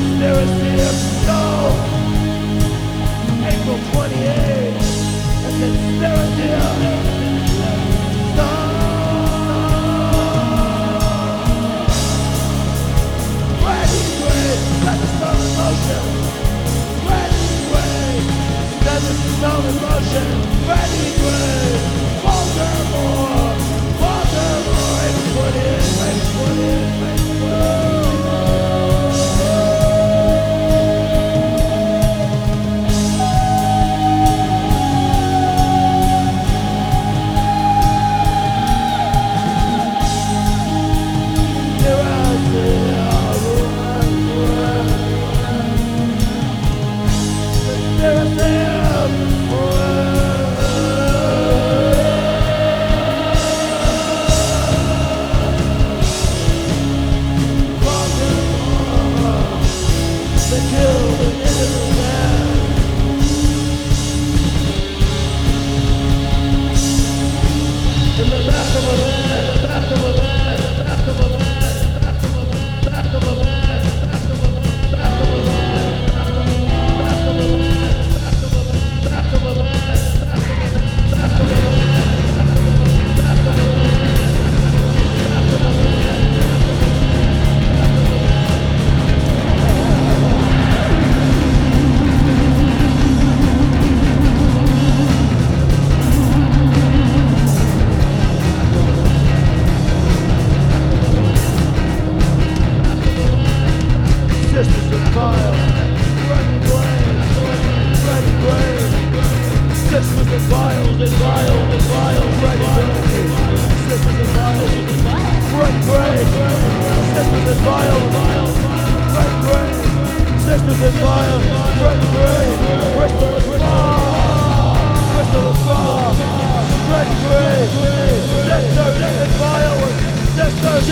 Conspiracy of snow April 28th, a of. Ready, in motion. Ready, great, let the snow in motion. Ready,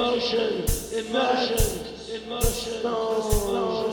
In motion. In motion. In motion.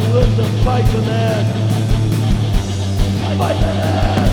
Stone. Beware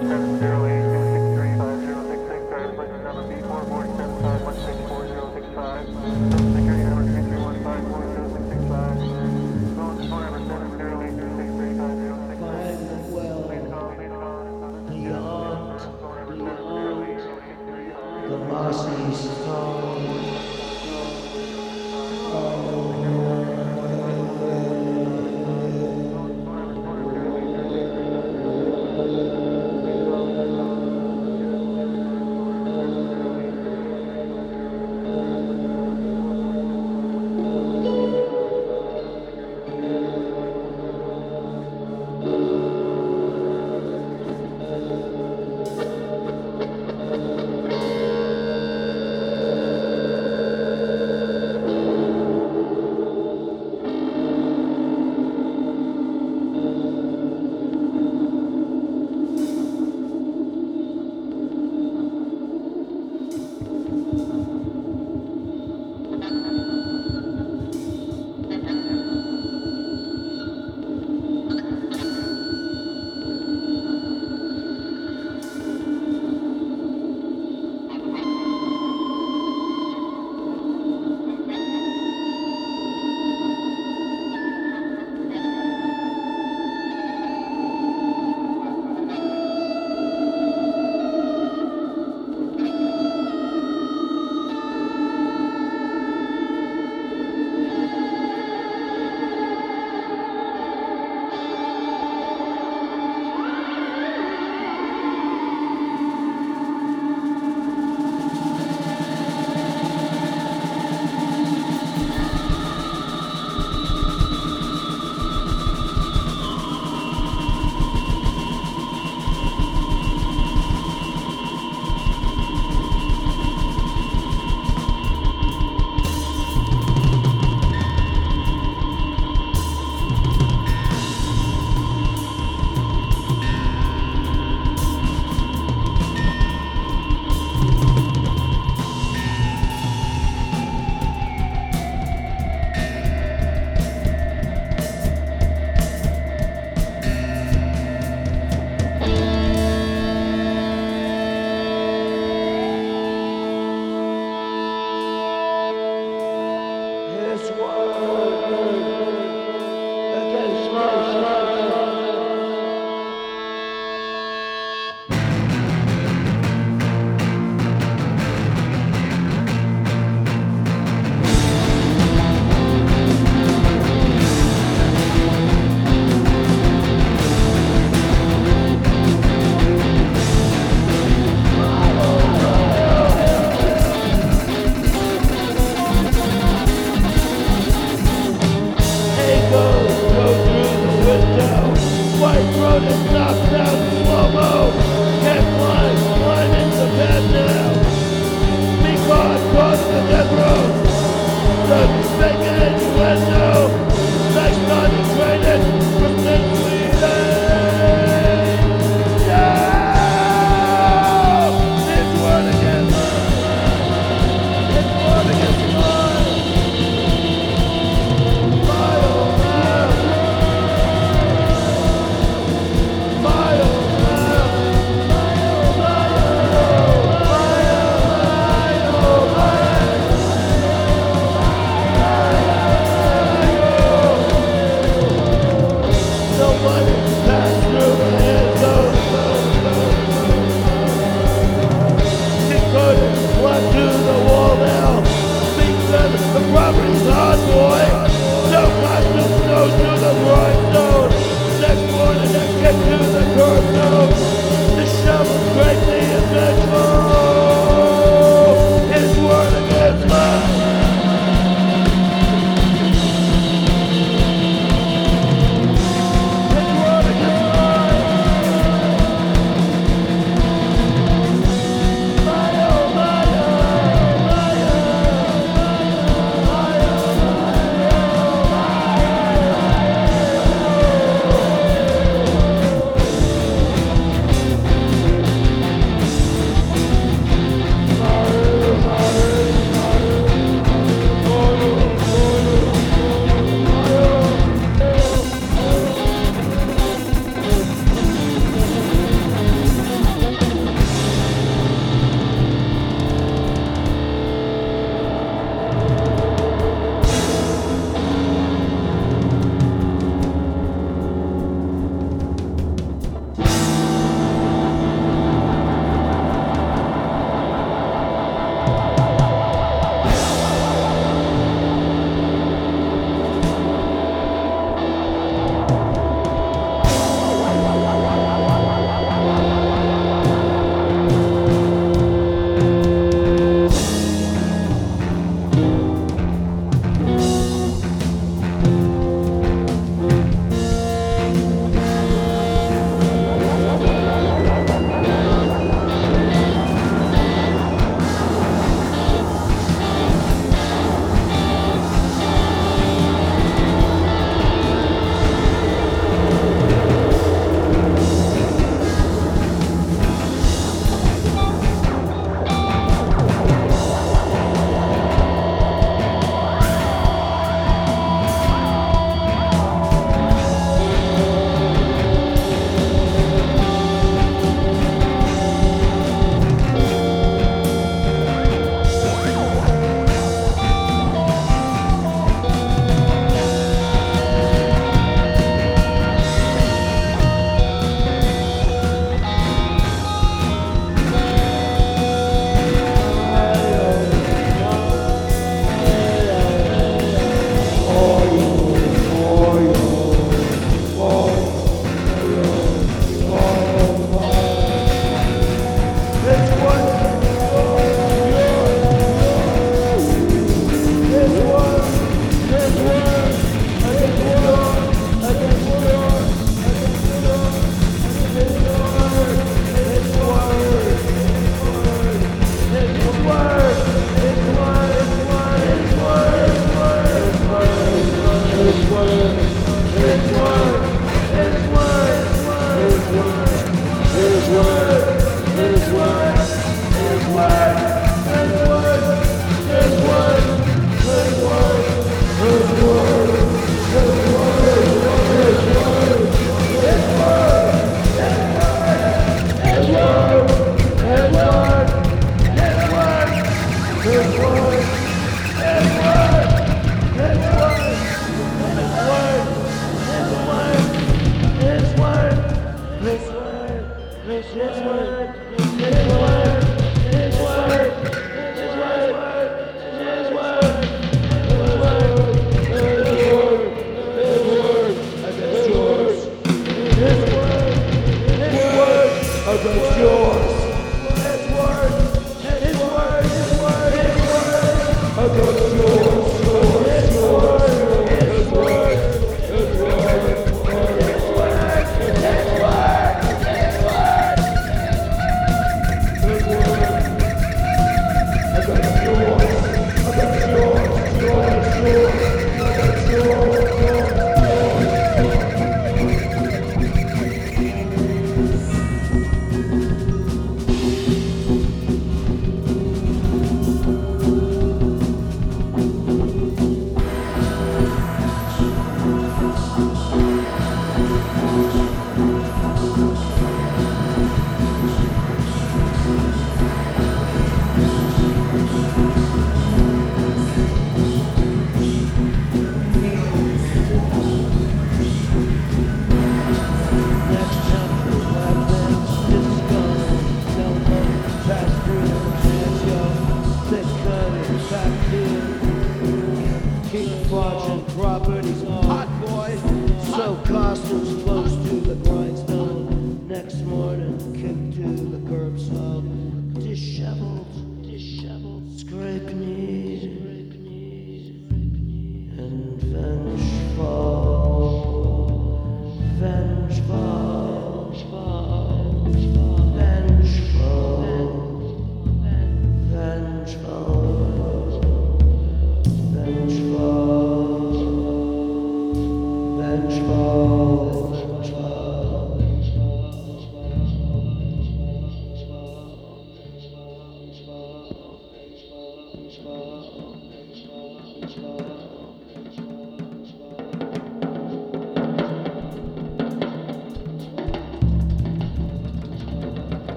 770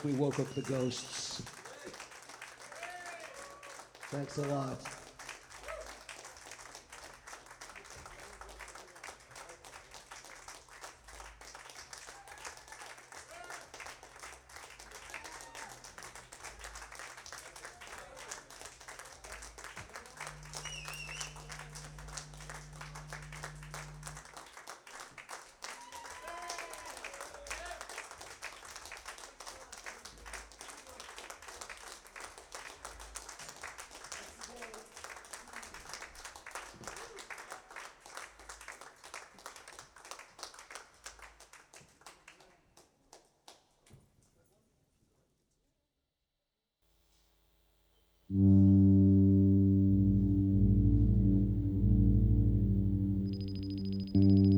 Hope we woke up the ghosts. Thanks a lot. Mm-hmm.